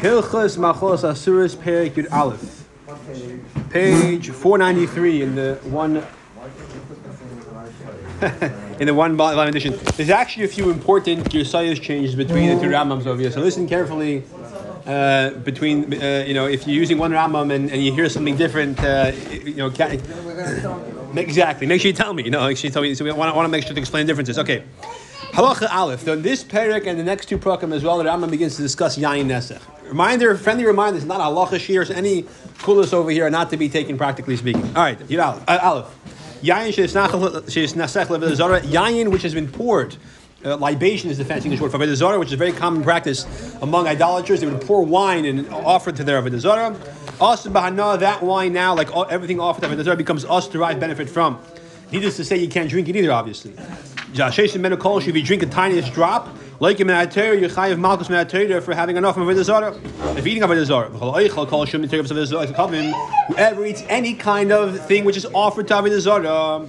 Hilchas Machos Asuris Perik Yud Aleph. Page 493 in the one in the one volume edition. There's actually a few important Girsayas changes between the two Rambams over here. So listen carefully. Uh, between uh, you know, if you're using one Rambam and, and you hear something different, uh, you know, exactly. Make sure you tell me. You know, make sure you tell me. So we want, want to make sure to explain differences. Okay. Halacha Aleph. So this parak and the next two prakim as well, the Rambam begins to discuss Yain Nesach. Reminder, friendly reminder, it's not halacha shears, any kulas over here, are not to be taken practically speaking. All right, Yud Aleph. Uh, Aleph. Yain sheis nasech level Yain which has been poured. Uh, libation is the fancy English word for Avodah Zarah, which is a very common practice among idolaters. They would pour wine and offer it to their Avodah Zarah. Also, bahana, that wine now, like all, everything offered to Avodah Zarah, becomes us derive benefit from. Needless to say, you can't drink it either, obviously. If you drink the tiniest drop, like in Menater, you chayiv malchus Menater for having enough of Zarah. If eating Avodah Zarah, whoever eats any kind of thing which is offered to Avodah Zarah,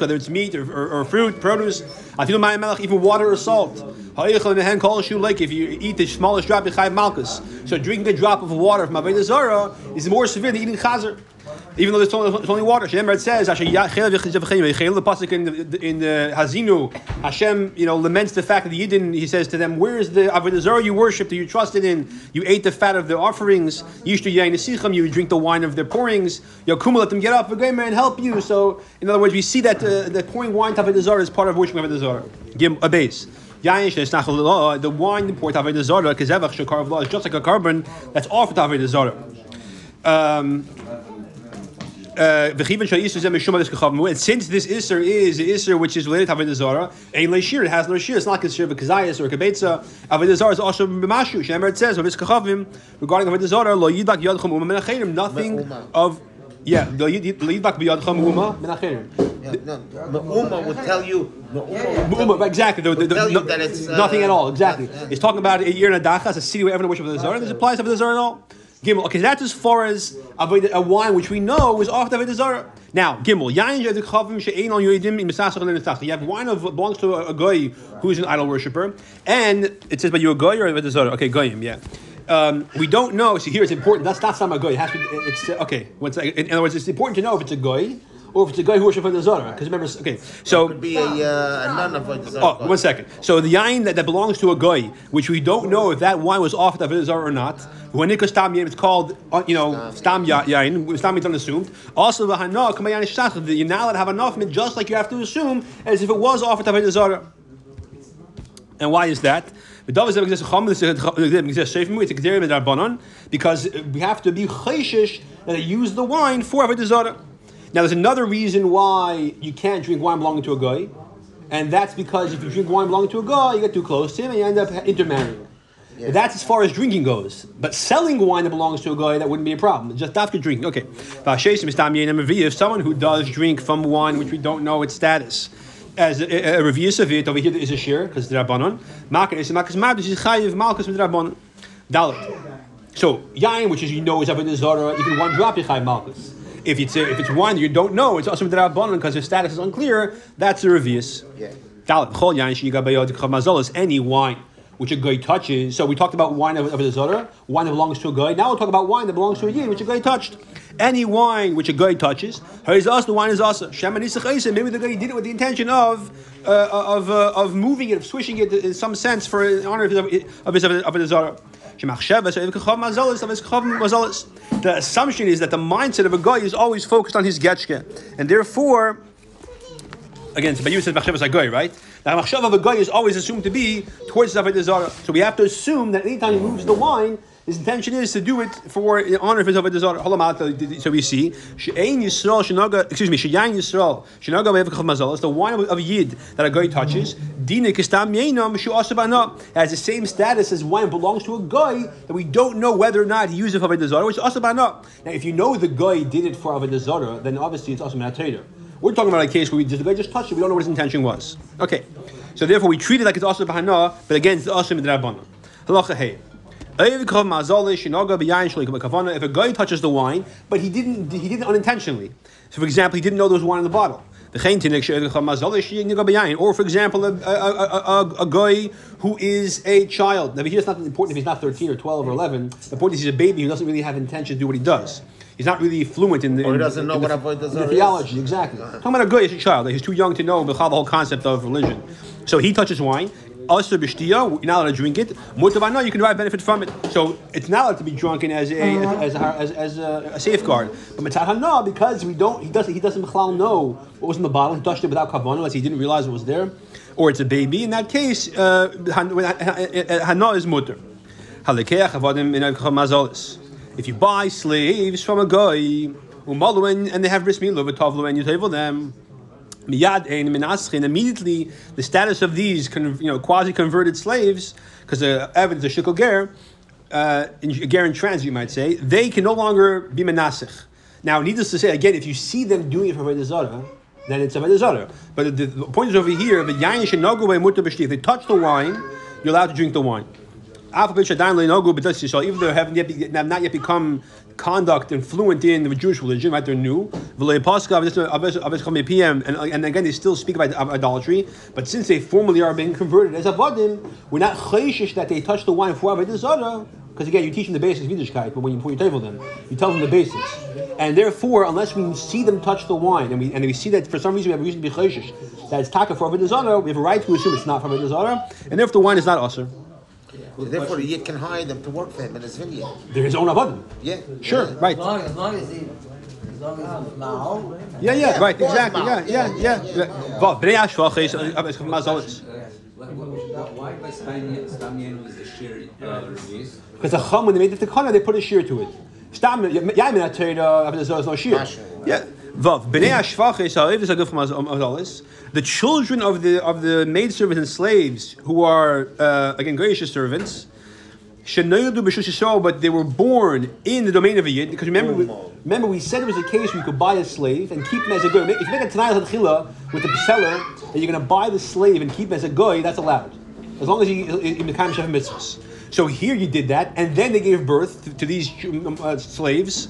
whether it's meat or, or, or fruit, produce, even water or salt. Like if you eat the smallest drop, you chayiv malchus. So drinking a drop of water from Avodah Zarah is more severe than eating chazer even though there's only, there's only water. Hashem says, the pasuk in the, in the Haazinu, Hashem, you know, laments the fact that the Yidden, he says to them, where is the Avodah you worshipped, that you trusted in? You ate the fat of the offerings. You drink the wine of their pourings. Yakuma, let them get up, and help you. So, in other words, we see that uh, the pouring wine to Avodah is part of worshiping Avodah Zarah. Give a base. The wine poured Avodah Zarah, because is just like a carbon that's offered to Avodah. Um, uh, and since this Isser is the Isser which is related to Avodah Zarah, a Leishir, it has no Shir, it's not considered a Kazayas or a Kabetza. Avodah Zarah is also B'mashu. Shemer it says, regarding Avodah Zarah, Lo Yidak Yadchum Uma Menacherim, nothing of, yeah, Lo Yidak B'Yadchum Uma Menacherim. Me'uma would tell you. Me'uma, exactly. The, the, the, no, uh, nothing at all, exactly. It's talking about a year in Adachas, a city where everyone worships the and this applies to the Zarah at all. Gimel. Okay, that's as far as a wine which we know is off the Avodah Zarah. Now, Gimel. You have wine of belongs to a, a guy who is an idol worshipper, and it says, "But you a guy or a Avodah Zarah?" Okay, goyim. Yeah. Um, we don't know. See, here it's important. That's not some a guy. It has to. It's okay. In other words, it's important to know if it's a guy or if it's a guy who worships the Zarah. Because remember, okay, so it could be a, uh, a nun of a Zarah. Oh, one second. So the yain that, that belongs to a guy, which we don't know if that wine was off Avodah Zarah or not. When it stam yain, it's called uh, you know stam yain. Stam is unassumed. Also the kamayan shachad. You're not allowed to have enough just like you have to assume as if it was offered to Avodah Zarah. And why is that? Because we have to be chayshish that they use the wine for Avodah Zarah. Now, there's another reason why you can't drink wine belonging to a guy, and that's because if you drink wine belonging to a guy, you get too close to him and you end up intermarrying. Yes. That's as far as drinking goes. But selling wine that belongs to a guy, that wouldn't be a problem. Just after drinking. Okay. If someone who does drink from wine which we don't know its status, as a, a, review of it over here is a share because the rabbanon. Is makas is chayiv malchus with rabbanon. Dalit. So yain, which is you know is avodah zara, even one drop is chayiv malchus. If it's if it's wine you don't know, it's also with rabbanon because the status is unclear. That's a revius. Yeah. Any wine which a guy touches. So we talked about wine of, of the zara, wine that belongs to a guy. Now we'll talk about wine that belongs to a yin, which a guy touched. Any wine which a guy touches, is us, the wine is us. Maybe the guy did it with the intention of uh, of uh, of moving it, of swishing it in some sense for in honor of his of his, of his zara. The assumption is that the mindset of a guy is always focused on his getchke, and therefore, again, but you said machshavas a guy, right? The machshav of a guy is always assumed to be towards the Zara. So we have to assume that anytime he moves the wine, his intention is to do it for the honor of his Avodah Zarah. So we see, She'ain Yisrael Shinaga, excuse me, She'yain Yisrael Be'evkav Mazal. It's the wine of, Yid that a guy touches. Dina Kistam Yeinam Shu'asabana has the same status as wine belongs to a guy that we don't know whether or not he for Avodah Zarah, which is Asabana. Now, if you know the guy did it for Avodah Zarah, then obviously it's Asabana We're talking about a case where we, just touched it, we don't know what his intention was. Okay. So therefore we treat it like it's also Bahana, but again, it's also Midrabana. Halacha Hey. If a guy touches the wine, but he didn't, he did it unintentionally. So, for example, he didn't know there was wine in the bottle. Or, for example, a, a, a, a, a guy who is a child. Now, here it's not important if he's not 13 or 12 or 11. The point is he's a baby who doesn't really have intention to do what he does. He's not really fluent in the, Or he doesn't know in what the, avodah in zarah the is. theology. Exactly. Talking about a guy as a child. He's too young to know the whole concept of religion. So he touches wine. Also, b'shtiya, you're not allowed to drink it. Mutavana, you can derive benefit from it. So it's not allowed to be drunken as a as, as, as, as a, a safeguard. But mitzahana, because we don't, he doesn't he doesn't know what was in the bottle. He touched it without kavanah, unless he didn't realize it was there, or it's a baby. In that case, uh, han- uh, uh, uh, hana is mutter. Halekeach avadim in mazalis. If you buy slaves from a guy, and they have bris milah v'tavlu and you table them. Miyad minaschin. Immediately, the status of these, you know, quasi-converted slaves, because the evidence of shikol ger, uh, in, ger in transit, you might say, they can no longer be menasich. Now, needless to say, again, if you see them doing it for avodah zarah, then it's avodah zarah. But the, the point is over here: the. If they touch the wine, you're allowed to drink the wine. Even though they haven't yet, become conduct and fluent in the Jewish religion, right? They're new. And, again, they still speak about idolatry. But since they formally are being converted as avodim, we're not chayshish that they touch the wine for avodah. Because again, you teach them the basics of Yiddishkeit, but when you, when you table them, you tell them the basics. And therefore, unless we see them touch the wine, and we, and we see that for some reason we have a reason to be chayshish, that it's taka for avodah we have a right to assume it's not for avodah and therefore the wine is not usher. Therefore, the Yid can hire them to work for him in his vineyard. They're his own avodim. Yeah. Sure, right. As long as, long as he, as long as he's now. Yeah, yeah, right, exactly. Yeah, yeah, yeah. yeah. Well, Bnei Ashvach is uh, is mazalis. Why by Stamian was the sheer uh. Because the chum, when they made the tikana, they put a shear to it. Stam, yeah, I mean, I tell you, uh, there's no shear. Yeah. Vav, Bnei Ashvach is how is a good from mazalis. The children of the of the maidservants and slaves who are uh, again gracious servants. Shenoyadu b'shush Yisrael, but they were born in the domain of a yid. Because remember, we, remember we said it was a case where you could buy a slave and keep him as a goy. If you make a tanai chila with the seller that you're going to buy the slave and keep him as a goy, that's allowed, as long as the kind of mitzvahs. So here you did that, and then they gave birth to, to these um, uh, slaves,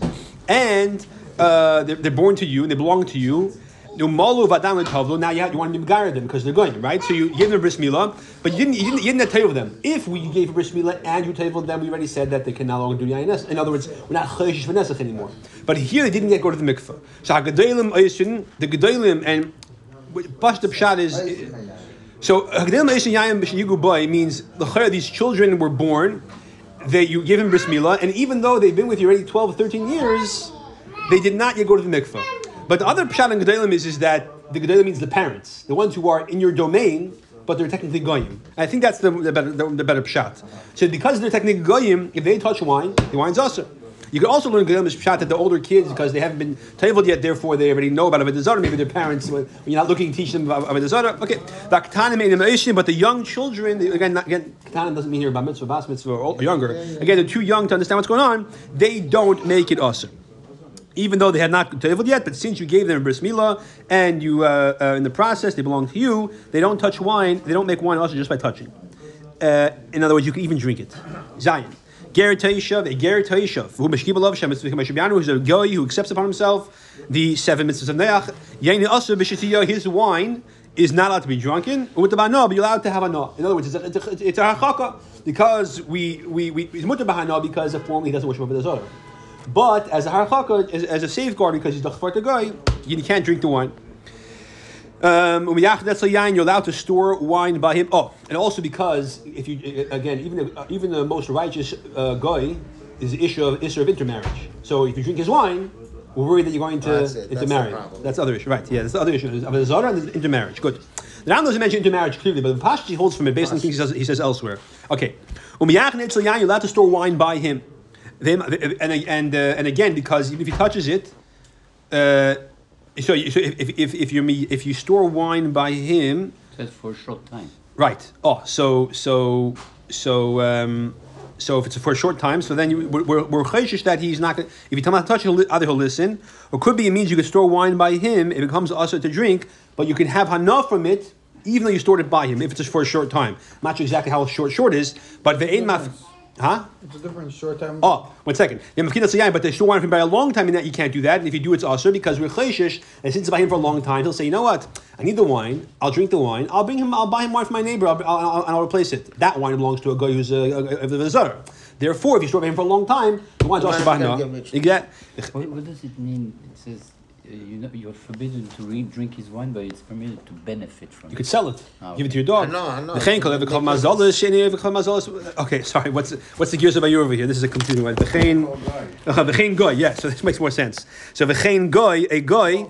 and uh, they're, they're born to you and they belong to you. Now you, have, you want to guide them because they're going right. So you give them bris milah, but you didn't you didn't, you didn't tell them. If we gave a bris milah and you told them, we already said that they can no longer do yain In other words, we're not chayshish v'nesach anymore. But here they didn't yet go to the mikveh. So hagadolim oisin the gedolim and Bash the pshat is. So hagadolim oisin b'shiyigu boy means the these children were born. That you give him bris milah, and even though they've been with you already 12 or 13 years, they did not yet go to the mikveh. But the other pshat in Gedalim is, is that the Gedalim means the parents, the ones who are in your domain, but they're technically goyim. I think that's the, the better the, the better pshat. So because they're technically goyim, if they touch wine, the wine's also. You can also learn Gedalim pshat that the older kids, because they haven't been tabled yet, therefore they already know about Avodah Zarah. Maybe their parents, when you're not looking teach them about Avodah Zarah. Okay, the Ketanim but the young children, again, again, Ketanim doesn't mean here about mitzvah, bas mitzvah, or younger. Again, they're too young to understand what's going on. They don't make it usher even though they had not tabled yet, but since you gave them bris milah and you, uh, uh, in the process, they belong to you, they don't touch wine, they don't make wine also just by touching. Uh, in other words, you can even drink it. Zion. Ger Taishav, a Ger who who's a guy who accepts upon himself the seven mitzvahs of Noach. Yaini his wine is not allowed to be drunken. But you're allowed to have a no. In other words, it's a, it's a, it's a because we, we, we, it's mutter because formally he doesn't worship over the Zohar. But as a harchaka, as, as a safeguard, because he's the chfarta guy, you can't drink the wine. Um, you're allowed to store wine by him. Oh, and also because if you again, even the, even the most righteous uh, guy is the issue of issue of intermarriage. So if you drink his wine, we're worried that you're going to That's it. That's intermarry. That's the other issue, right? Yeah, that's the other issue. Of the Zara and intermarriage. Good. The Ram doesn't mention intermarriage clearly, but the Pashti holds from it based on things he says, he says elsewhere. Okay. Umiyach you're allowed to store wine by him. Them, and and uh, and again, because even if he touches it, uh, so, so if, if, if, if you if you store wine by him, Just for a short time. right? Oh, so so so um, so if it's for a short time, so then you, we're we're, chayshish that he's not. Gonna, if you tell him not to touch, he'll, either he'll listen, or could be it means you can store wine by him. It becomes also to drink, but you can have hana from it. Even though you stored it by him, if it's just for a short time, I'm not sure exactly how short short is, but the ein maf, Huh? It's a different short term. Oh, one second. Yeah, mafkina tzayayim, but they still want him by a long time, and that you can't do that. And if you do, it's also because we're chayshish, and since it's by him for a long time, he'll say, you know what? I need the wine. I'll drink the wine. I'll bring him. I'll buy him wine from my neighbor. I'll, I'll, I'll, and I'll replace it. That wine belongs to a guy who's a, a, a, a zara. Therefore, if you store by him for a long time, the wine's also Wine's by gonna him. get rich. You get? What, what does it mean? It says you know, you're forbidden to re- drink his wine, but it's permitted to benefit from it. You it. could sell it. Oh, Give it to your dog. I know, I know. The kol ever mazalas, sheni ever mazalas. Okay, sorry. What's what's the gears about you over here? This is a completely one. The chen, uh, the chen goy. Yeah, so this makes more sense. So the chen goy, a goy.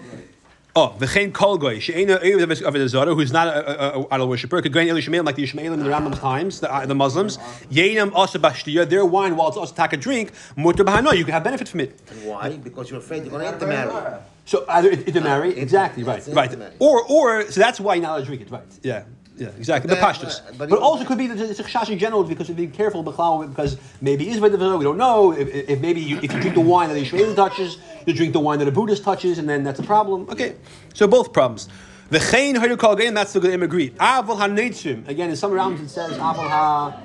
Oh, the chen kol goy. She'ena erev of the zara, who's not a, a, a idol worshipper. Could go in Ishmael like the Ishmaelim in the Rambam times, the, uh, the Muslims. Yenam also bashtiya. Their wine, while it's also take a drink, mutter bahano. You can have benefit from it. And why? Because you're afraid you're going to intermarry. So either it- intermarry, Inter- exactly right, right, or or so that's why you're not allowed to drink it, right? Yeah, yeah, exactly. The pashtus, but- but, but also could be that it's a chash in general because of being careful because maybe is with the we don't know if, if maybe you, if you drink the wine that the Ishmael touches, you drink the wine that a Buddhist touches, and then that's a problem. Okay, so both problems. The chayin hayu kol again, that's the good agreed. Aval hanetzim again in some rounds it says aval ha.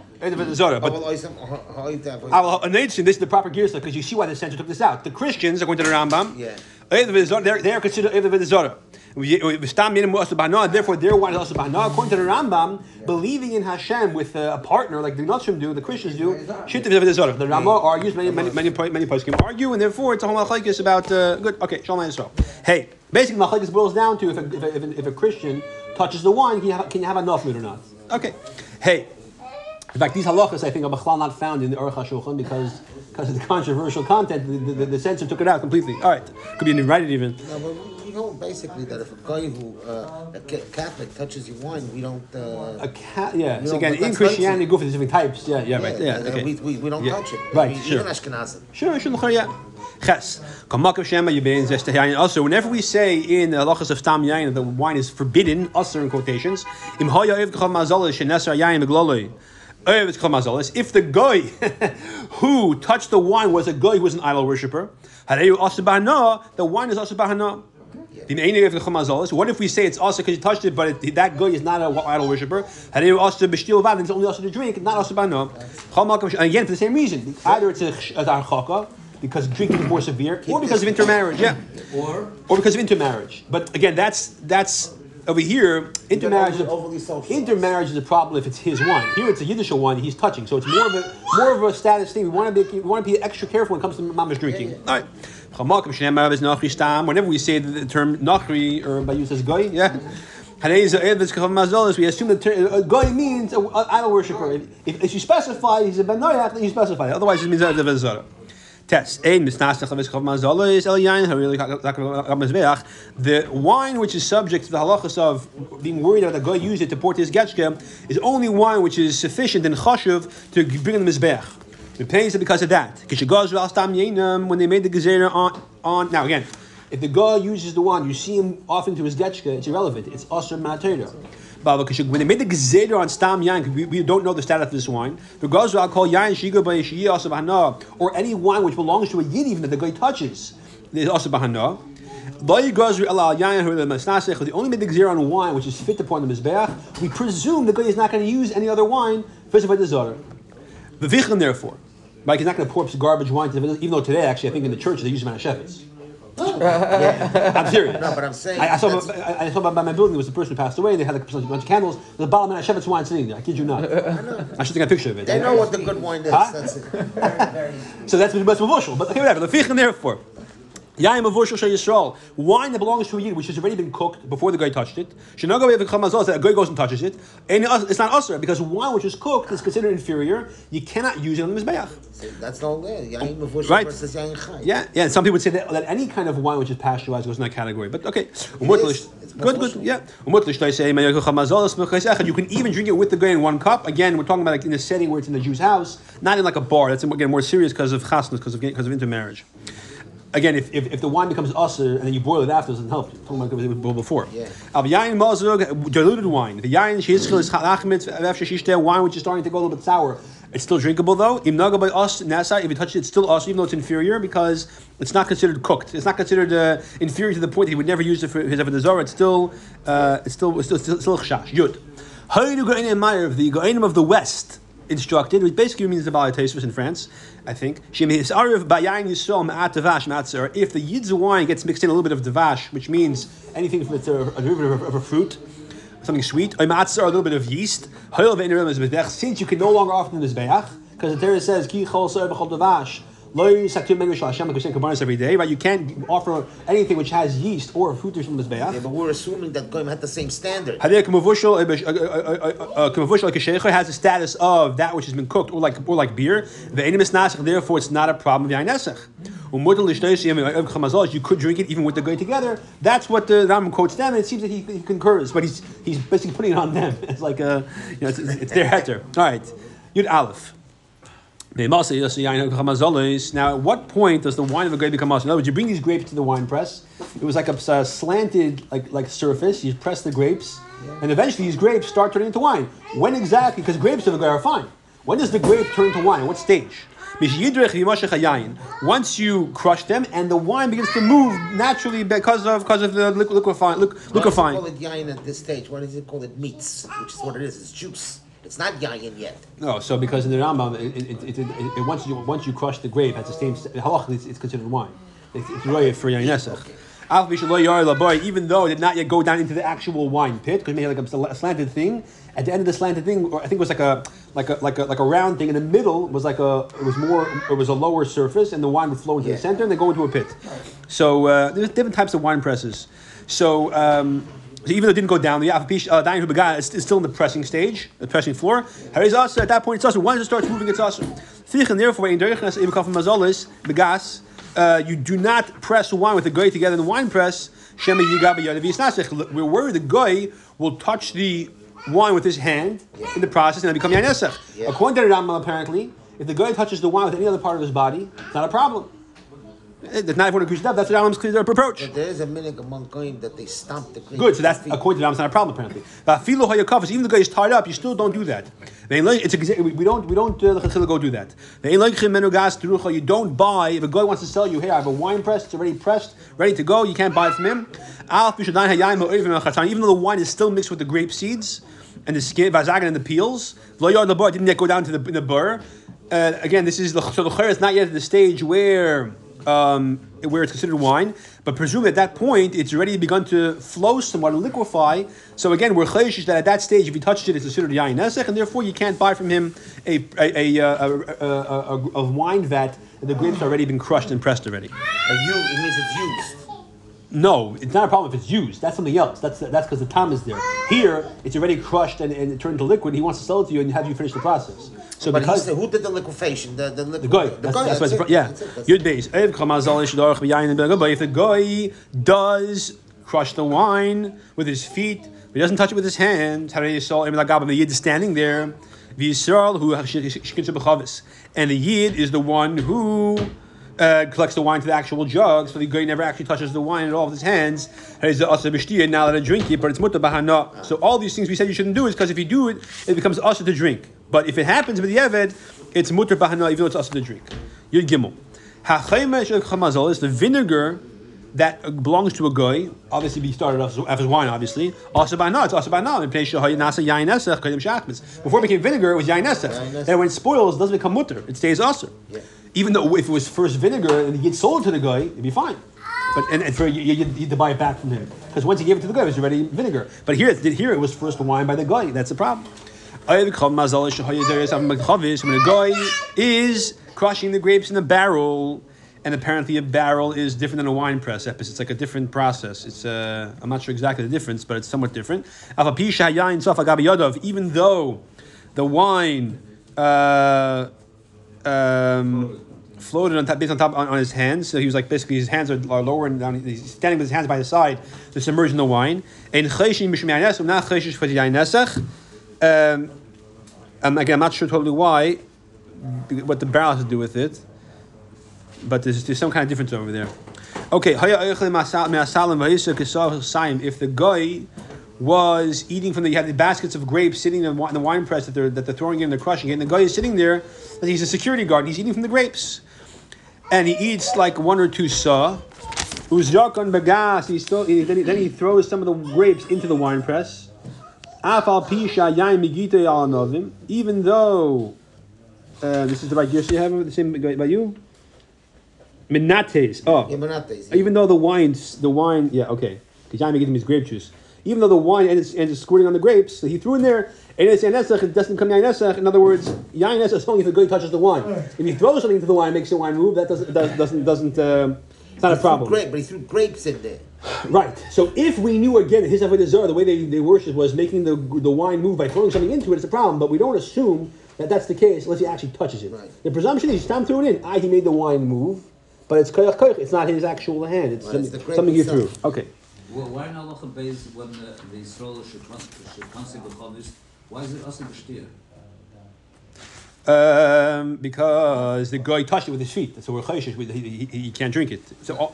Zora, but But Aval hanetzim, this is the proper gear because you see why the censor took this out. The Christians, according to the Rambam, Yeah. they're, they are considered Erev Zora. Therefore, their wine is also Bahana. According to the Rambam, believing in Hashem with a partner like the Notzrim do, the Christians do, Shit of Erev Zora. The Rambam argues, many, many, many, many poskim argue, and therefore it's a whole machlekes about, uh, good, okay, Shalom Yisrael. Hey, basically, machlekes boils down to if a, if a, if a, Christian touches the wine, can you have, can you have enough it or not? Okay. Hey, in fact, these halachas I think are b'chlal not found in the Aruch HaShulchan because because of the controversial content. The, the, the censor took it out completely. All right, could be in it even. No, but we know basically that if a guy who, uh, a Catholic touches your wine, we don't. Uh, A cat, yeah. So again, in Christianity, go for the different types. Yeah, yeah, right. Yeah, okay. we, we, we don't Yeah. touch it. Right, we, sure. Even Ashkenazim. Sure, sure, yeah. Ches. Kamakav Shema Yibin Zesta Yain. Also, whenever we say in the halachas of Stam Yain that the wine is forbidden, usher in quotations, Im Haya Ev Kachal Mazal Shenesar Yain Megloloi. Ev Kachal Mazal. If the guy who touched the wine was a guy who was an idol worshipper, Hareyu Asa Bahana, the wine is Asa Bahana. What if we say it's also because you touched it, but it, that guy is not an idol worshipper? Hareyu Asa B'shtil Vad, it's only also to drink, not Asa Bahana. Chal Malkav Sh- and Again, for the same reason. Either it's a, a Archaka, because drinking is more severe, or because of intermarriage. Yeah Or or because of intermarriage. But again, that's that's over here. Intermarriage, is a, overly intermarriage is a problem if it's his wine. Here, it's a Yiddish wine he's touching, so it's more of a more of a status thing. We want to be we want to be extra careful when it comes to mama's drinking. All right. Chamakim Shneimar is Whenever we say the, term Nachri or by use as goy, yeah. Haneza Evetz Kav Mazolis, We assume that ter- a goy means an idol worshipper. If, if, you specify he's a ben Noach, then you specify. Otherwise, it means a Zara. Test. The wine which is subject to the halachas of being worried that the guy used it to pour his getchke is only wine which is sufficient and chashuv to bring in the mizbeach. It pays it because of that. When they made the gezerah on on. Now again, if the guy uses the wine, you see him off into his getchke, it's irrelevant. It's asr matera. Baba when they made the Gezeder on Stam Yain, we, we don't know the status of this wine. The I'll call Yain Shiga by Bahana, or any wine which belongs to a Yid, even that the guy touches, is also Bahana. They only made the Gezerah on wine which is fit to pour on the Mizbeach. We presume the guy is not going to use any other wine, first of all, the Zara. The Vichlim, therefore, like he's not going to pour up garbage wine, even though today, actually, I think in the church they use Manischewitz. I'm serious. No, but I'm saying I, I saw, that's- I, I saw by, by my building there was a person who passed away. and They had like a bunch of candles. The a bottle of Shevitz wine sitting there. I kid you not. I should take a picture of it. They know what the good wine is. Huh? That's it. So that's what's mavushal. But okay, whatever. The fichin therefore. Yaim mavushal shel Yisrael. Wine that belongs to a yid, which has already been cooked before the guy touched it. Shinago v'chamazol that a guy goes and touches it. And it's not usher because wine which is cooked is considered inferior. You cannot use it on the mizbeach. That's not there. Mavush Right. versus Chai. Yeah, yeah. And some people would say that, that any kind of wine which is pasteurized goes in that category. But okay, is. Good, good, yeah. You can even drink it with the guy in one cup. Again, we're talking about like in a setting where it's in the Jew's house, not in like a bar. That's again more serious because of chasnas, because of because of intermarriage. Again, if, if, if the wine becomes usher and then you boil it after, it doesn't help. Talking about what we boiled before. Yeah. Al yain mazug, diluted wine. The yain sheitzchil is lachmitz after shishte wine which is starting to go a little bit sour. It's still drinkable though. Im naga by us nasa. If you touch it, it's still us, even though it's inferior because it's not considered cooked. It's not considered uh, inferior to the point that he would never use it for his avodah It's still uh, it's still it's still still, still chash. Yud. Haydu go'enim ma'ariv, the go'enim of the west. Instructed, which basically means the Bali Tesvis in France, I think. If the Yid's wine gets mixed in a little bit of devash, which means anything that's a, a derivative of, a fruit, something sweet, or a little bit of yeast, since you can no longer offer the Mizbeach, because the Torah says, Ki chol ser b'chol devash, lo yisaktir men rishal Hashem because kabbanis every day, right? You can't offer anything which has yeast or fruit or something Yeah, but we're assuming that Goyim had the same standard. Hadir kamavushal kamavushal like a sheikha has the status of that which has been cooked or like or like beer. The therefore it's not a problem of yanesach. Umutal lishtaysim you could drink it even with the guy together. That's what the Rambam quotes them, and it seems that he, he concurs, but he's he's basically putting it on them. It's like a you know it's, it's their heter. All right, Yud Aleph. Now, at what point does the wine of a grape become us? In other words, you bring these grapes to the wine press. It was like a, uh, slanted, like like surface. You press the grapes, and eventually these grapes start turning into wine. When exactly? Because grapes of the grape are fine. When does the grape turn into wine? What stage? Once you crush them, and the wine begins to move naturally because of because of the liqu- liquefying. liq- Why does liquefying. call it yayin at this stage? Why does it call it meats? Which is what it is. It's juice. It's not yayin yet. No, so because in the Rambam, it, it, it, once you once you crush the grape, it's the same. Halachically, it's, it's considered wine. It's, it's really for yain nesach. Al b'shelo yar laboy, Even though it did not yet go down into the actual wine pit, because it made like a slanted thing. At the end of the slanted thing, or I think it was like a like a like a like a round thing. In the middle was like a it was more it was a lower surface, and the wine would flow into Yeah. the center and then go into a pit. So uh, there's different types of wine presses. So. Um, so even though it didn't go down, the uh, Dayan Hubaga is, is still in the pressing stage, the pressing floor. Harry's also at that point it's also once it starts moving, it's also. And therefore, in Derechnas Ibn Mazolis, Begas, uh, you do not press wine with the goy together in the wine press. Shema Yadavis We're worried the goy will touch the wine with his hand in the process and become Yanesech. Yeah. According to the Rambam, apparently, if the goy touches the wine with any other part of his body, it's not a problem. Eh, That's not if That's the Rambam's clear approach. But there is a minute among Goyim that they stomp the grape. Good, so that's according to them, it's not a problem apparently. But filo hayakavas, even the guy is tied up, you still don't do that. It's we don't we don't uh, go do that. They ain't like. You don't buy if a guy wants to sell you. Hey, I have a wine press. It's already pressed, ready to go. You can't buy it from him. Alf b'shadayin hayayim ha'oivim ha'chatzan. Even though the wine is still mixed with the grape seeds and the skin, vazagan and the peels. Lo yard labor didn't yet go down to the the burr. Uh, again, this is so the is not yet at the stage where um, where it's considered wine, but presumably at that point it's already begun to flow somewhat and liquefy. So again, we're chayshish that at that stage, if you touched it, it's considered yain nesech, and therefore you can't buy from him a a, a, a, a, a, a, wine vat that the grapes already been crushed and pressed already. A u- it means it's used. No, it's not a problem if it's used. That's something else. That's that's because the time is there. Here, it's already crushed and, and it turned into liquid. He wants to sell it to you and have you finish the process. So But because the, who did the liquefaction? The the, liquid, The guy. The That's, guy. that's, what's it. yeah. That's. That's Yud base. Ev kamazal ishdarach b'yayin b'gaba. But if the guy does crush the wine with his feet, but he doesn't touch it with his hands. How do you saw The yid is standing there. V'yisrael who shkinsa b'chavis. And the yid is the one who. Uh, collects the wine to the actual jug, so the guy never actually touches the wine at all with his hands. He's asa b'shtia, now let it drink it, but it's mutta bahana. So all these things we said you shouldn't do is because if you do it, it becomes asa to drink. But if it happens with the eved, it's mutter bahana, even though it's asa to drink. Yud gimel. Chamazal is the vinegar that belongs to a guy. Obviously, we started off as wine. Obviously, asa bahana. It's asa bahana. In place shahay nasa yain esech kadim shachmis. Before it became vinegar, it was yain esech. When it spoils, it doesn't become mutter. It stays asa. Yeah. Even though if it was first vinegar and you sold it to the guy, it'd be fine. But and, and for you, you, you need to buy it back from him because once he gave it to the guy, it was already vinegar. But here, it- here it was first wine by the guy. That's the problem. When a guy is crushing the grapes in a barrel, and apparently a barrel is different than a wine press. It's like a different process. It's uh, I'm not sure exactly the difference, but it's somewhat different. Even though the wine. Uh, um, floated on top, based on top on, on his hands. So he was like basically his hands are, are lower and down. He's standing with his hands by his side to submerge in the wine. And. Um, again, I'm not sure totally why, what the barrel has to do with it, but there's, there's some kind of difference over there. Okay, if the guy was eating from the, you had the baskets of grapes sitting in the, wi- in the wine press that they're, that they're throwing in, they're crushing it, and the guy is sitting there, and he's a security guard, and he's eating from the grapes. And he eats like one or two saw. On bagas? He still he, then, he, then he throws some of the grapes into the wine press. Afal pisha yain migite al novim. Even though Uh, this is the right you have the same by you. Minates. Oh, Yeah, these. even though the wines, the wine, yeah, okay. Because gave him his grape juice. Even though the wine ends, ends squirting on the grapes, so he threw in there, and it's yanesach, it doesn't come yainesach. In other words, yainesach is only if the guy touches the wine. If he throws something into the wine, makes the wine move. That doesn't doesn't doesn't, doesn't uh, it's not a problem. Grape, but he threw grapes in there. Right. So if we knew again that his avodah zarah, the way they, they worship was making the the wine move by throwing something into it, it's a problem. But we don't assume that that's the case unless he actually touches it. Right. The presumption is Stam threw it in. Ah, he made the wine move, but it's koyach koyach. It's not his actual hand. It's Right, something, the grape something he threw. Okay. Well, why in halacha base when the, the Yisrael should should consider chavis? Why is it also b'shtir? Um, because the guy touched it with his feet, so we're chayshish. He, he, he can't drink it. So oh,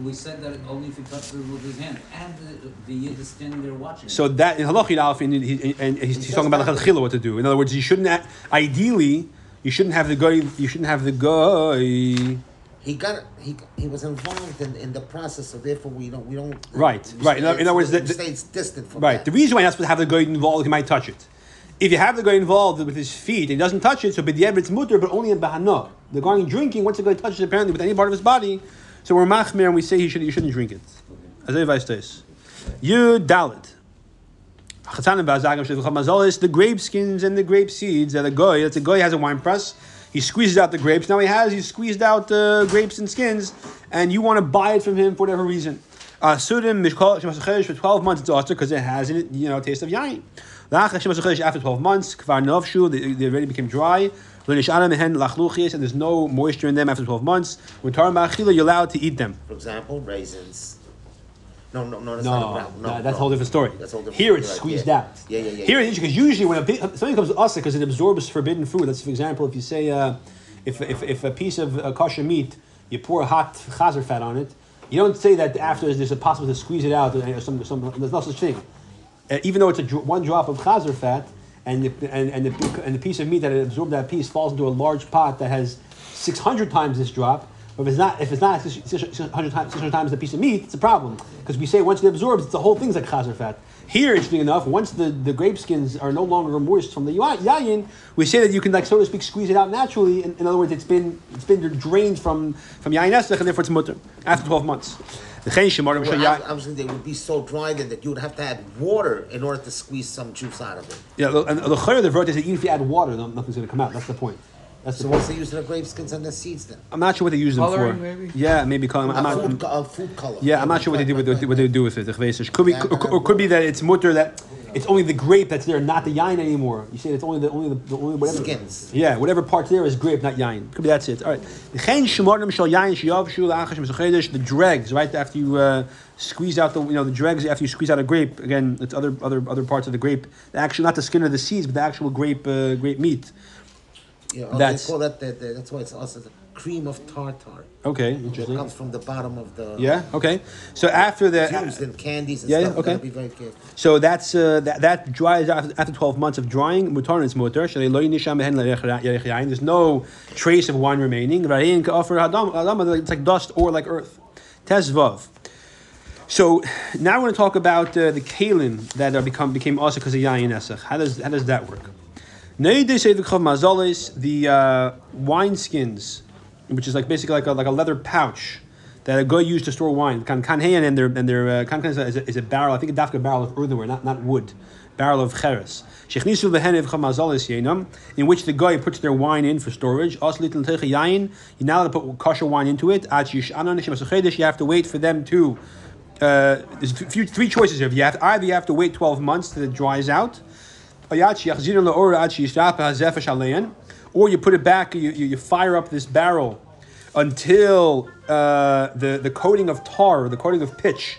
We said that only if he touched it with his hand, and the, the yid is standing there watching. so that in halachid alf, and, he, and he's, he's talking about the what to do. In other words, you shouldn't. Ideally, you shouldn't have the guy. You shouldn't have the guy. He got he he was involved in, in the process, so therefore we don't we don't Right, we right. In stay- other- in other words, the- stays distant from Right. that. The reason why you're not supposed to have the guy involved, he might touch it. If you have the guy involved with his feet he doesn't touch it, so b'diavad it's mutter, but only in bahana. The guy drinking, once the guy touches apparently with any part of his body, so we're machmir and we say he should you shouldn't drink it. As I states. Yud dalit. Chatanim ba'azagam shevacham mazalis, the grape skins and the grape seeds that a guy, that's a guy has a wine press, he squeezes out the grapes. Now he has, he's squeezed out uh, grapes and skins, and you want to buy it from him for whatever reason. Uh, Sudim mishkol for 12 months it's also because it has you know, taste of yain. After 12 months, kvar they, they already became dry. And there's no moisture in them after 12 months. When you're allowed to eat them. For example, raisins. No, no, no, that's No, not. No, no, that's a whole different story. That's a whole different Here it's squeezed yeah. out. Yeah, yeah, yeah. Here yeah. it's because usually when a pi- something comes to us because it absorbs forbidden food. That's for example, if you say uh, if, if if a piece of uh, kosher meat you pour hot chazer fat on it, you don't say that after there's a possibility to squeeze it out or some, some there's no such thing. Uh, even though it's a dr- one drop of chazer fat and the, and and the, and the piece of meat that it absorbed that piece falls into a large pot that has 600 times this drop. But if it's not, if it's not 600 times, 600 times the piece of meat, it's a problem. Because we say once it absorbs, it's the whole thing's like chazer fat. Here, interesting enough, once the, the grape skins are no longer moist from the ya- yayin, we say that you can, like so to speak, squeeze it out naturally. In, in other words, it's been it's been drained from from yayin esach, and therefore it's mutter after 12 months. The chen shemarim shel Well, I, I was thinking they would be so dry then that you would have to add water in order to squeeze some juice out of it. Yeah, and the the vert is that even if you add water, nothing's going to come out. That's the point. That's the So point. what's the use of the grape skins and the seeds then? I'm not sure what they use them Coloring, for. maybe? Yeah, maybe coloring. I'm not, food, co- uh, food color. Yeah, I'm not sure what they do with Right, what they do with it. the chveisish. Could be, Yeah, or, or could be that it's mutter that it's only the grape that's there, not the yain anymore. You say it's only the only the, the only whatever Skins. Yeah, whatever part's there is grape, not yain. Could be that's it. All right. The chen shemarim shel yain sheyavshu la'achash mesochedesh. The dregs, right after you uh, squeeze out the you know the dregs after you squeeze out a grape. Again, it's other other other parts of the grape. The actual not the skin or the seeds, but the actual grape uh, grape meat. Yeah, That's- they call that the, the, that's why it's also the cream of tartar. Okay, It interesting. comes from the bottom of the Yeah. Okay. So after the used in candies and Yeah, stuff. okay. Be very careful. So that's uh, that, that dries after, after 12 months of drying. Mutar is mutar. Shalei lo yinisham behen le'erech yayin. There's no trace of wine remaining. V'ayin ka'ofer hadam- hadam, It's like dust or like earth. Tezvav. So now we're going to talk about uh, the kalim that become became also because of yayin esach. How does how does that work? The uh, wine skins, which is like basically like a, like a leather pouch that a guy used to store wine. Kan and their and their uh, kan is, a, is, a, is a barrel. I think a dafka barrel of earthenware, not not wood. Barrel of cheres. Shechnisu lehenev chamazalis yenam, in which the guy puts their wine in for storage. Aslit l'teich yayin. You're now allowed to put kosher wine into it. Ach yishanan shemasachedish. You have to wait for them to. Uh, there's few, three choices here. You have to, either you have to wait 12 months till it dries out, or you put it back, you, you, you fire up this barrel until uh, the, the coating of tar, the coating of pitch,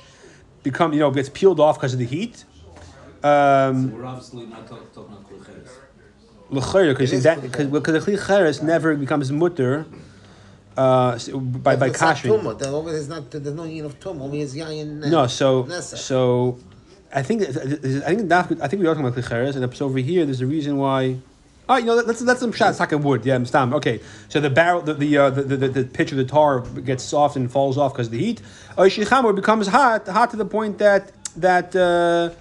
become you know gets peeled off because of the heat. Um, We're obviously not talk, talking about kulcheres. because that because the cheres never becomes mutter uh, s- by by It's not kashing. tumah. There always is not. There's no yin of tumah. Only is yayin. No, so so I think I think I think we are talking about klicheres, and over here there's a reason why. Oh, you know, let's let's some shots like wood. Yeah, i stam. Okay, so the barrel, the the, uh, the, the the pitch of the tar gets soft and falls off because of the heat. Shichamor becomes hot, hot to the point that that. Uh,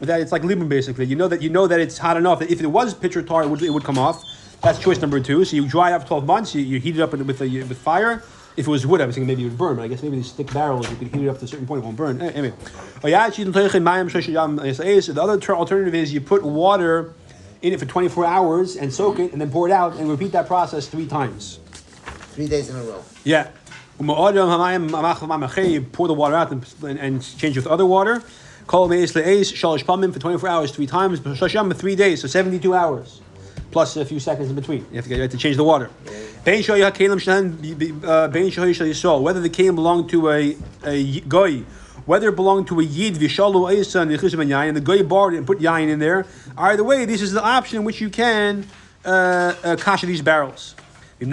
that it's like libum basically. You know that you know that it's hot enough that if it was pitcher tar, it would, it would come off. That's choice number two. So you dry it up 12 months, you, you heat it up with, with fire. If it was wood, I was thinking maybe it would burn, but I guess maybe these thick barrels, you could heat it up to a certain point, it won't burn. Anyway. Oh, The other alternative is you put water in it for 24 hours and soak it and then pour it out and repeat that process three times. Three days in a row. Yeah. You pour the water out and, and, and change it with other water. Call for 24 hours, three times. Three days, so 72 hours. Plus a few seconds in between. You have to, you have to change the water. Uh. Whether the kelim belonged to a, a goy, whether it belonged to a yid, and the goy borrowed it and put yain in there. Either way, this is the option in which you can uh, uh, kasha these barrels. If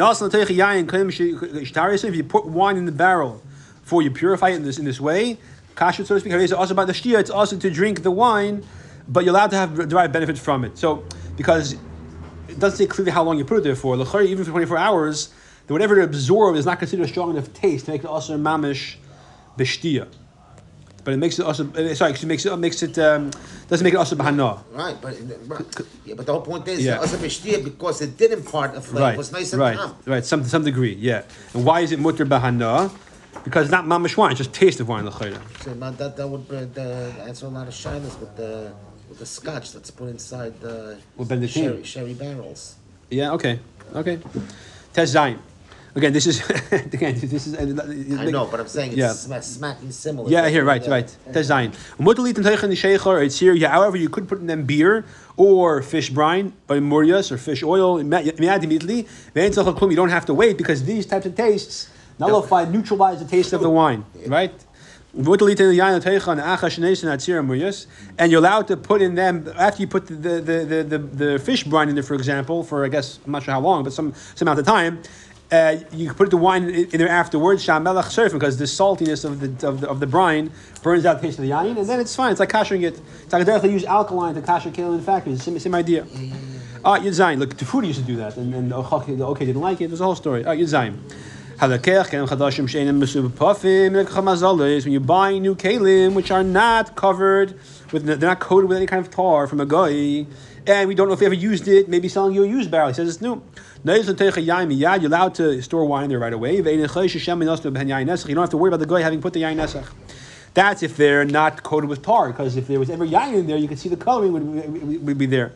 you put wine in the barrel before you purify it in this in this way, kasha so to speak, it's also about the shtia, it's also to drink the wine, but you're allowed to have derive benefit from it. So because it doesn't say clearly how long you put it there for. L'chari, even for 24 hours, that whatever it absorbs is not considered a strong enough taste to make it also mamish b'shtia. But it makes it also uh, sorry, it makes it makes it um, doesn't make it also bahana. Right, but yeah, but the whole point is Yeah. also b'shtia because it did impart a flavor. Right, It was nice and right, calm. right. Some some degree, yeah. And why is it mutter bahana? Because it's not mamish wine, it's just taste of wine. So that that would uh, answer a lot of shyness with the with the scotch that's put inside the Benedictine. sherry, sherry barrels. Yeah. Okay. Okay. Test Zion. Again, this is again this is. I know, but I'm saying it's Yeah. sma- smacking similar. Yeah, here, right, right. Test Zion. Mutalit and teichen shecher. It's here. Yeah. However, you could put in them beer or fish brine by murias or fish oil. Immediately, you don't have to wait because these types of tastes nullify, neutralize the taste of the wine, right? And yain teichen achash neisen atzir murias, and you're allowed to put in them after you put the the, the, the, the fish brine in there, for example, for I guess I'm not sure how long, but some some amount of time. Uh, you can put the wine in, there afterwards, shamelach because the saltiness of the, of the of the brine burns out the taste of the yain, and then it's fine. It's like kashering it. It's like they use alkaline to kasher kelim in factories. Same, same idea. Ah, uh, Yudzayin. Look, Tafudi used to do that, and, and the Ochak- okay didn't like it. There's a whole story. Ah, Yudzayin. When you buy new kelim which are not covered with, they're not coated with any kind of tar from a guy, and we don't know if they ever used it. Maybe selling you a used barrel. He says it's new. You're allowed to store wine there right away. You don't have to worry about the guy having put the yain nesach. That's if they're not coated with tar, because if there was ever yain in there, you could see the coloring would, would, would be there.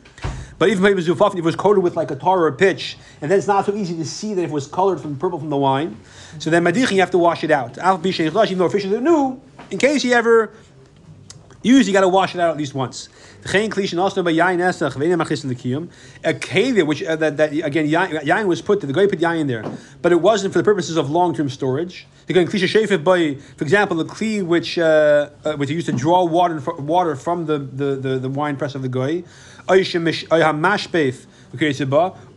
But even if it was zufaf, if it was coated with like a tar or a pitch, and then it's not so easy to see that it was colored from purple from the wine, so then madichin you have to wash it out. Al Even though fishes are new, in case you ever use, you got to wash it out at least once. A kaveh, which uh, that, that again yain, was put. The guy put yain there, but it wasn't for the purposes of long-term storage. Again, by, for example, the kli which uh, uh, which used to draw water water from the, the, the, the wine press of the guy,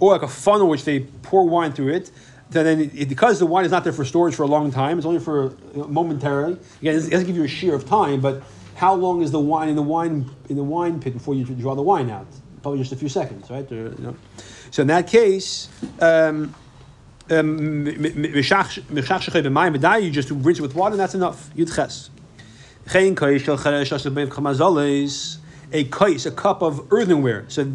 or like a funnel which they pour wine through it. So then, it, because the wine is not there for storage for a long time, it's only for momentarily. Again, it doesn't give you a shear of time, but how long is the wine in the wine in the wine pit before you draw the wine out? Probably just a few seconds, right? Or, you know. So in that case, um, um, you just rinse it with water, and that's enough. Yud ches. A kais, a cup of earthenware. So,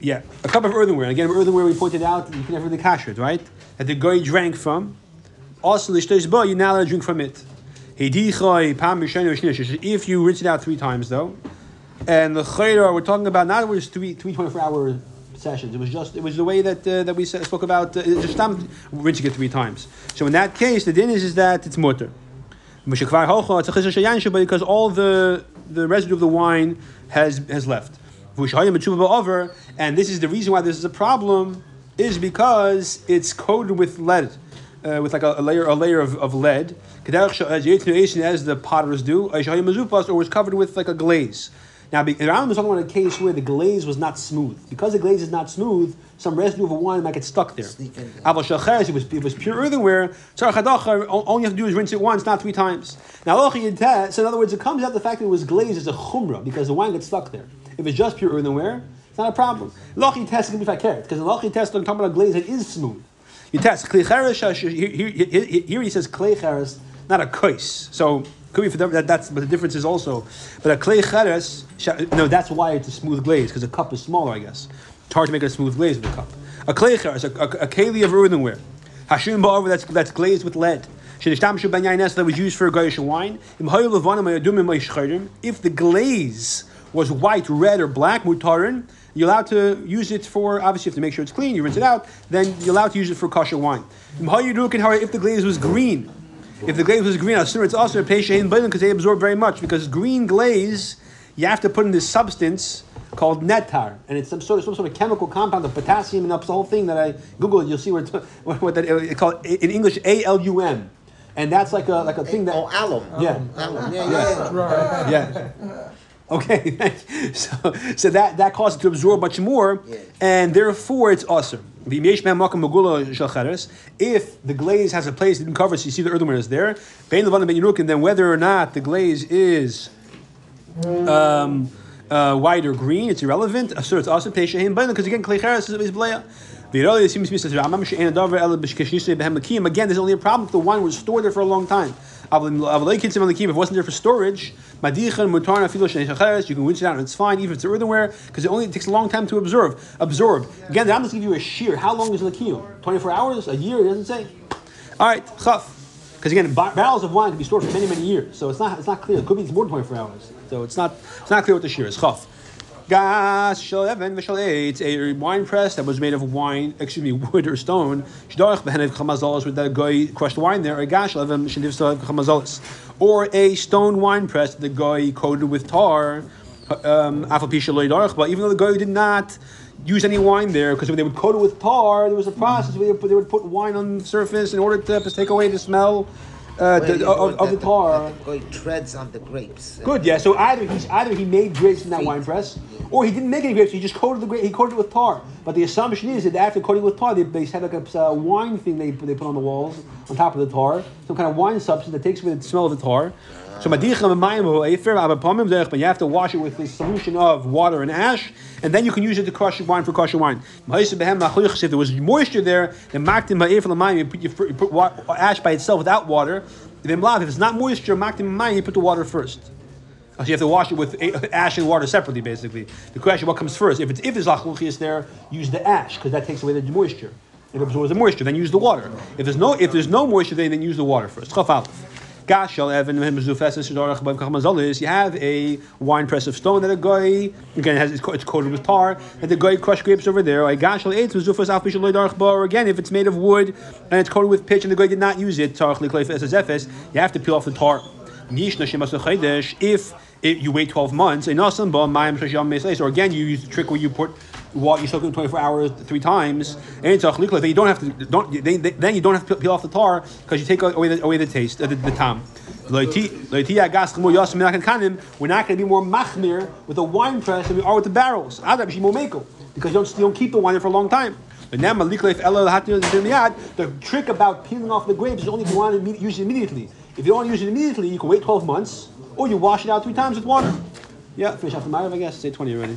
yeah, a cup of earthenware. Again, earthenware we pointed out, you can never cash it, right? That the guy drank from. Also, you're not allowed to drink from it. If you rinse it out three times, though, and the chayra we're talking about not was three three 24 hour sessions. It was just it was the way that uh, that we spoke about uh, just rinsing it three times. So in that case, the din is, is that it's mutter. Because all the the residue of the wine has has left. And this is the reason why this is a problem is because it's coated with lead. Uh, with like a, a layer, a layer of, of lead, as the potters do, or was covered with like a glaze. Now, the Rambam is talking about a case where the glaze was not smooth. Because the glaze is not smooth, some residue of a wine might get stuck there. Aval shacheres, it was it was pure earthenware. Tzar chadacha, all you have to do is rinse it once, not three times. Now, so in other words, it comes out the fact that it was glazed as a chumrah because the wine gets stuck there. If it's just pure earthenware, it's not a problem. Lochi test can be fakert because the lochi test we're talking about a glaze that is smooth. You test cheres. Here, here, here- here he says cheres, not a kais. So could be for that. That's but the difference is also. But a clay cheres, no, that's why it's a smooth glaze because the cup is smaller, I guess. It's hard to make a smooth glaze with a cup. A klecher is a, a, a keli of earthenware. Hashim ba'over that's that's glazed with lead. Shenishtamshu ben yain that was used for a goyish wine. If the glaze was white, red, or black, mutarin, you're allowed to use it for, obviously you have to make sure it's clean, you rinse it out, then you're allowed to use it for kosher wine. If the glaze was green, if the glaze was green, assume it's also a bailin because they absorb very much. Because green glaze, you have to put in this substance called netar, and it's some sort of some sort of chemical compound of potassium and up the whole thing that I googled. You'll see what, what, what that uh, it called in English A L U M, and that's like a like a thing that Oh, alum. Yeah. Oh, alum. Yeah, yeah. yeah. yeah. Okay, so so that that causes it to absorb much more, Yeah. and therefore it's awesome. If the glaze has a place that didn't cover, so you see the earthenware is there, then whether or not the glaze is um, uh, white or green, it's irrelevant. So it's also pesha because again, klecheres is bleya. The earlier seems to be says Again, there's only a problem if the wine was stored there for a long time. If it wasn't there for storage, you can rinse it out and it's fine, even if it's earthenware, because it only takes a long time to absorb. Absorb. Again, I'm just give you a shear. How long is the kiyum? 24 hours? A year? It doesn't say. All right, chaf. Because again, bar- barrels of wine can be stored for many, many years, so it's not it's not clear. It could be it's more than 24 hours. So it's not it's not clear what the shear is. Chaf. Gas shel even a wine press that was made of wine, excuse me, wood or stone. With that guy crushed wine there. A gas even or a stone wine press that the guy coated with tar. Um, but even though the guy did not use any wine there, because when they would coat it with tar, there was a process where they would put wine on the surface in order to take away the smell uh, Wait, the, of, of the tar. the guy treads on the grapes. Good, yeah. So either he's either he made grapes in that wine press, or he didn't make any grapes. He just coated the grape. He coated it with tar. But the assumption is that after coating with tar, they, they had like a uh, wine thing they, they put on the walls on top of the tar, some kind of wine substance that takes away the smell of the tar. So but you have to wash it with this solution of water and ash, and then you can use it to crush wine for crushing wine. If there was moisture there, then you put, you put- ash by itself without water. Then if it's not moisture, you put the water first. So you have to wash it with ash and water separately, basically. The question, what comes first? If it's if there's lachluchias there, use the ash because that takes away the moisture. It absorbs the moisture. Then use the water. If there's no if there's no moisture, then then use the water first. Chaf. Gashal Evan. You have a wine press of stone that a guy again has it's coated with tar and the guy crushed grapes over there. Gashal. Again, if it's made of wood and it's coated with pitch and the guy did not use it, you have to peel off the tar. If it, you wait 12 months, or again you use the trick where you put water, you soak in 24 hours three times, and then you don't have to don't they, they, then you don't have to peel off the tar because you take away the, away the taste, uh, the, the tam. We're not going to be more machmir with a wine press than we are with the barrels. Because you don't, you don't keep the wine there for a long time. The trick about peeling off the grapes is only if you want to use it immediately. If you don't want to use it immediately, you can wait 12 months, or you wash it out three times with water. Yeah, finish off the Marav, I guess. Say 20 already.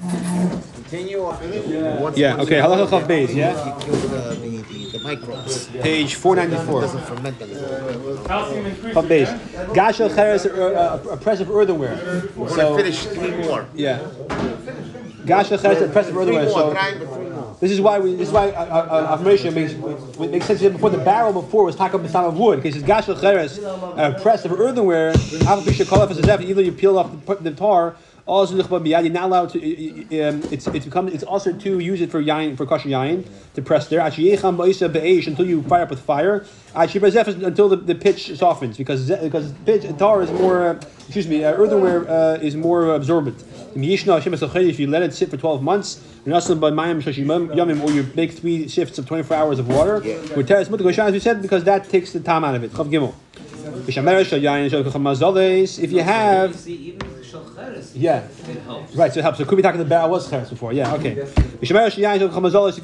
Continue or once Yeah, once okay, you- halacha chav beis, yeah? You kill the, the, the, the microbes. Page It 494. doesn't ferment anymore. Chav beis. Gashel cheres, uh, a press of earthenware. We're So, gonna finish three more. yeah. Gashel cheres, a press of earthenware. So, Brian, but three more. This is why we. This is why uh, uh, makes it makes sense. Before the barrel before was taka b'stam of wood. Because it's gashel cheres, a press of earthenware. Alpha fisher kolaf is Either you peel off the, the tar. Also, you're not allowed to. Um, it's it's become it's also to use it for yain for kosher yain to press there. Until you fire up with fire. Until the, the pitch softens because because pitch tar is more. Uh, excuse me, uh, earthenware uh, is more absorbent. If you let it sit for 12 months, or you make three shifts of 24 hours of water, with teres mutter as we said, because that takes the time out of it. If you have, see, even Shalcheres, yeah, it helps. right, so it helps. So could be talking about was cheres before, yeah, okay. If you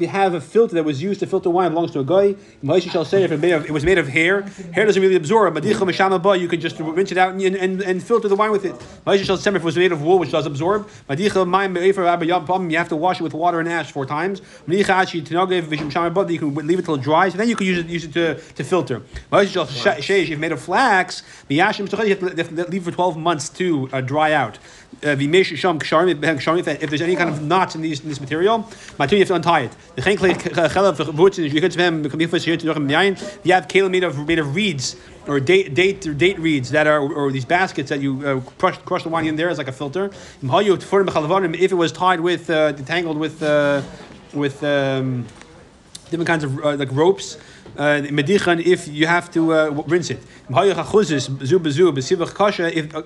have a filter that was used to filter wine, belongs to a guy. shall say if it, it was made of hair, hair doesn't really absorb. You can just rinse it out and, and, and filter the wine with it. shall say if it was made of wool, which does absorb. You have to wash it with water and ash four times. You can leave it till it dries, and then you can use it use it to, to filter. If made of flax, you have to leave for 12 months to uh, dry out. Uh, sham ksharim, if- there's any kind of knots in, these, in this material, you have to untie it. You have kelim made of, made of reeds, or date, date, or date reeds that are, or these baskets that you uh, crush, crush the wine in there as like a filter. If it was tied with, uh, tangled with, uh, with, um, different kinds of uh, like ropes. Uh, medichan, if you have to uh, rinse it. If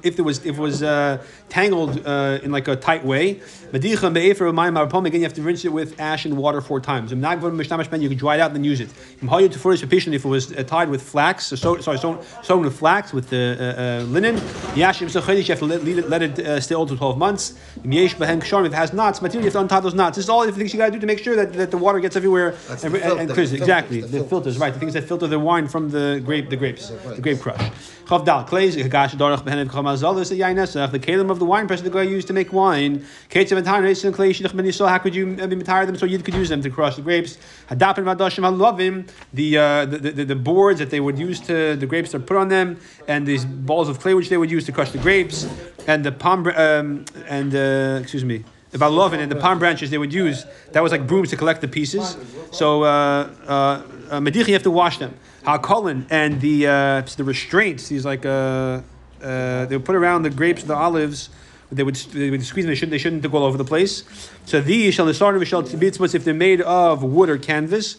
if it was if it was uh, tangled uh, in like a tight way, medichan be'efer mayim. Again, you have to rinse it with ash and water four times. You can dry it out and then use it. If it was uh, tied with flax, so, so- sorry, sewn, sewn with flax with the uh, uh, linen, you have to let, it, let it uh, stay old for twelve months. If it has knots, material, you have to untie those knots. This is all the things you got to do to make sure that, that the water gets everywhere That's and, and, and clears it. Exactly, the the filters, right? The things that filter the wine from the grape, the grapes, The the grape crush. Chav dal clays hagash dorach behenev chamazal. This is the yainesach, the kalim of the wine press that the guy used to make wine. Kates of entire nation clay shidach ben yisrael. How could you uh, retire them so you could use them to crush the grapes? Hadapin vadashim halovim. The, uh, the, the the boards that they would use to the grapes are put on them, and these balls of clay which they would use to crush the grapes, and the palm um, and uh, excuse me. The balovin and the palm branches they would use, that was like brooms to collect the pieces. So, uh, uh, uh, you have to wash them. Hakolin and the uh, the restraints, these like uh, uh, they would put around the grapes the olives. They would, they would squeeze them. They shouldn't. They shouldn't go all over the place. So these shall of shall tzibitzmas if they're made of wood or canvas.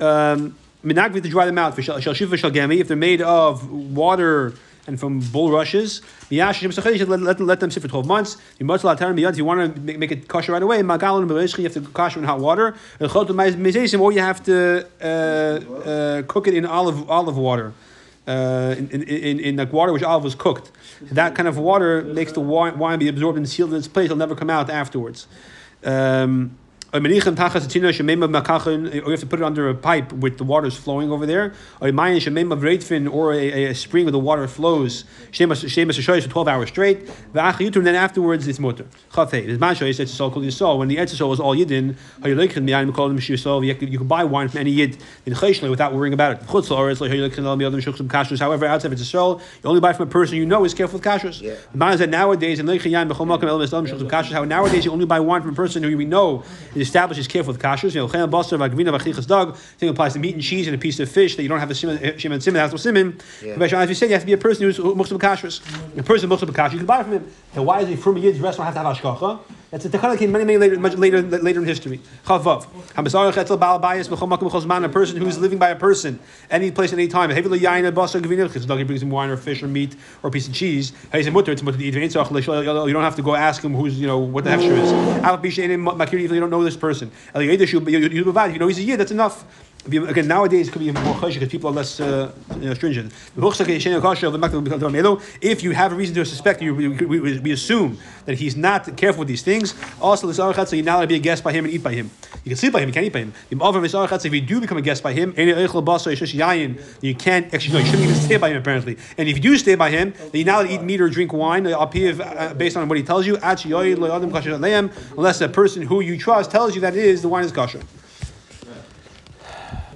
Um, to dry them out. Shall shiva shall gami if they're made of water and from bulrushes. Miyash let, let, let them sit for twelve months. You must allow time If you want to make, make it kosher right away, you have to kosher in hot water. Or you have to uh, uh, cook it in olive olive water. Uh, in, in, in, in like water which olive was cooked. That kind of water makes the wine, wine be absorbed and sealed in its place. It'll never come out afterwards. Um, or you have to put it under a pipe with the waters flowing over there. Or or a, a spring where the water flows. for 12 hours straight. And then afterwards it's mutter. When the Etzisol was all Yidin, you can buy wine from any Yid in Cheshle without worrying about it. However, outside of Etzisol, you only buy from a person you know is careful with kashrus. Yeah. The man is that nowadays, in how nowadays you only buy wine from a person who we know is established is careful with kashrus. You know, chen basar v'agvina v'chichas dog. Thing applies to meat and cheese and a piece of fish that you don't have a simon, eh, shimon simon has no simon. Yeah. As you said, you have to be a person who's muksum kashrus. A person muksum kashrus, you can buy from him. And why is he from a yid's restaurant have to have hashgacha? That's a takana came many, many later, much later, later in history. Chavav. Hamazar chetzel baal bayis b'chol makom b'chol. A person who's living by a person, any place, any time. Heavily yayin basar gvina v'chichas dog. He brings him wine or fish or meat or a piece of cheese. He's a mutter. It's mutter to eat. You don't have to go ask him who's you know what the hechsher is. Al bishayin makir if you don't know this person. If you know he's a yid, that's enough. Again, nowadays it could be more choshev because people are less uh, you know, stringent. If you have a reason to suspect, you, we, we, we assume that he's not careful with these things. Also, so you're not allowed to be a guest by him and eat by him. You can sleep by him, you can't eat by him. If you do become a guest by him, you can't actually no, you shouldn't even stay by him apparently. And if you do stay by him, then you're not allowed to eat meat or drink wine uh, based on what he tells you. Unless the person who you trust tells you that it is the wine is kosher.